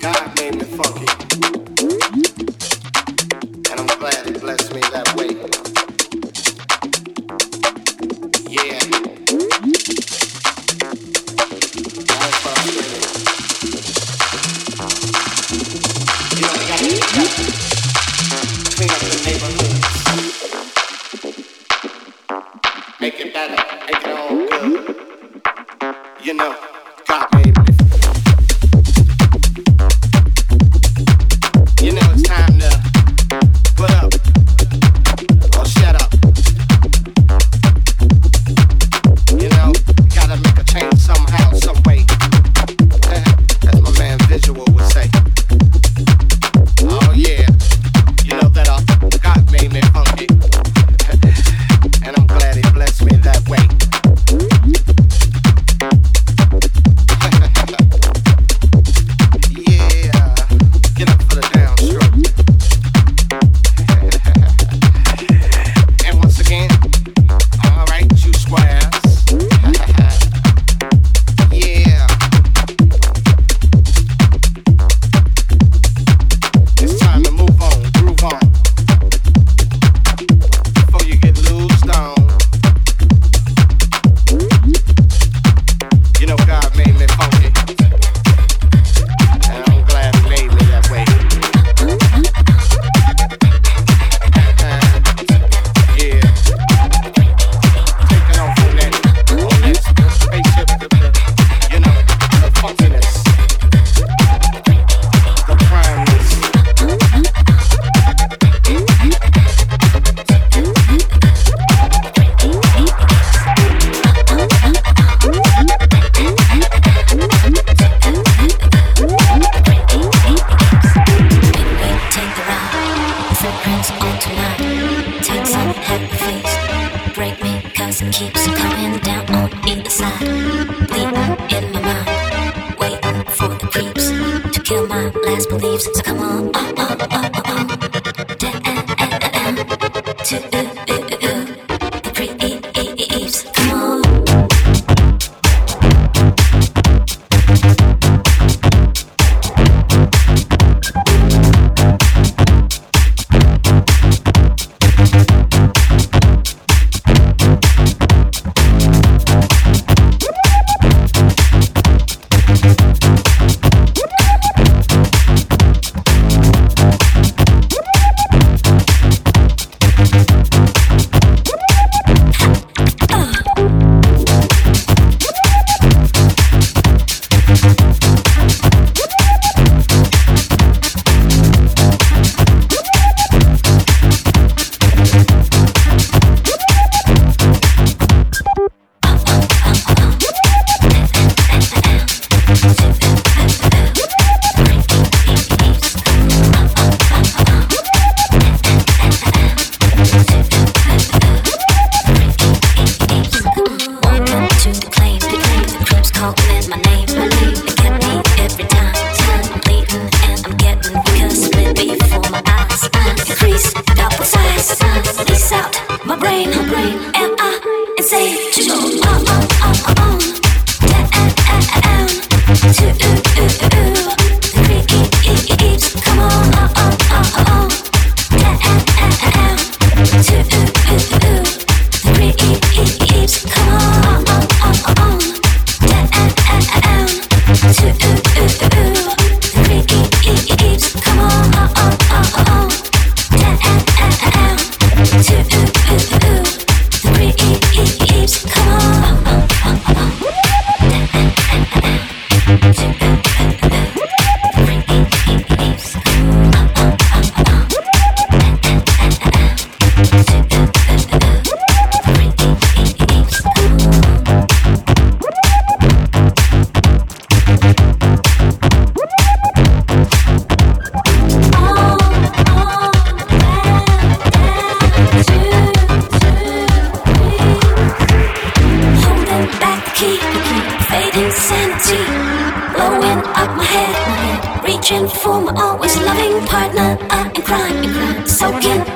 God made me funky, and I'm glad He blessed me that way. plans, beliefs. So come on, on, on, on, on, on. To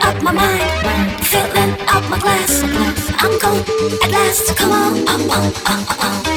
up my mind, filling up my glass. I'm gone at last. Come on, on, on, on, on.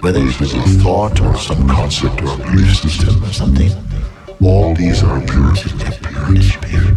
whether it is a thought or some concept or a belief system or something, all these are appearances, appearances.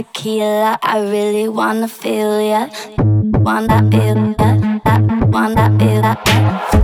tequila. I really wanna feel ya, wanna feel ya, wanna feel ya.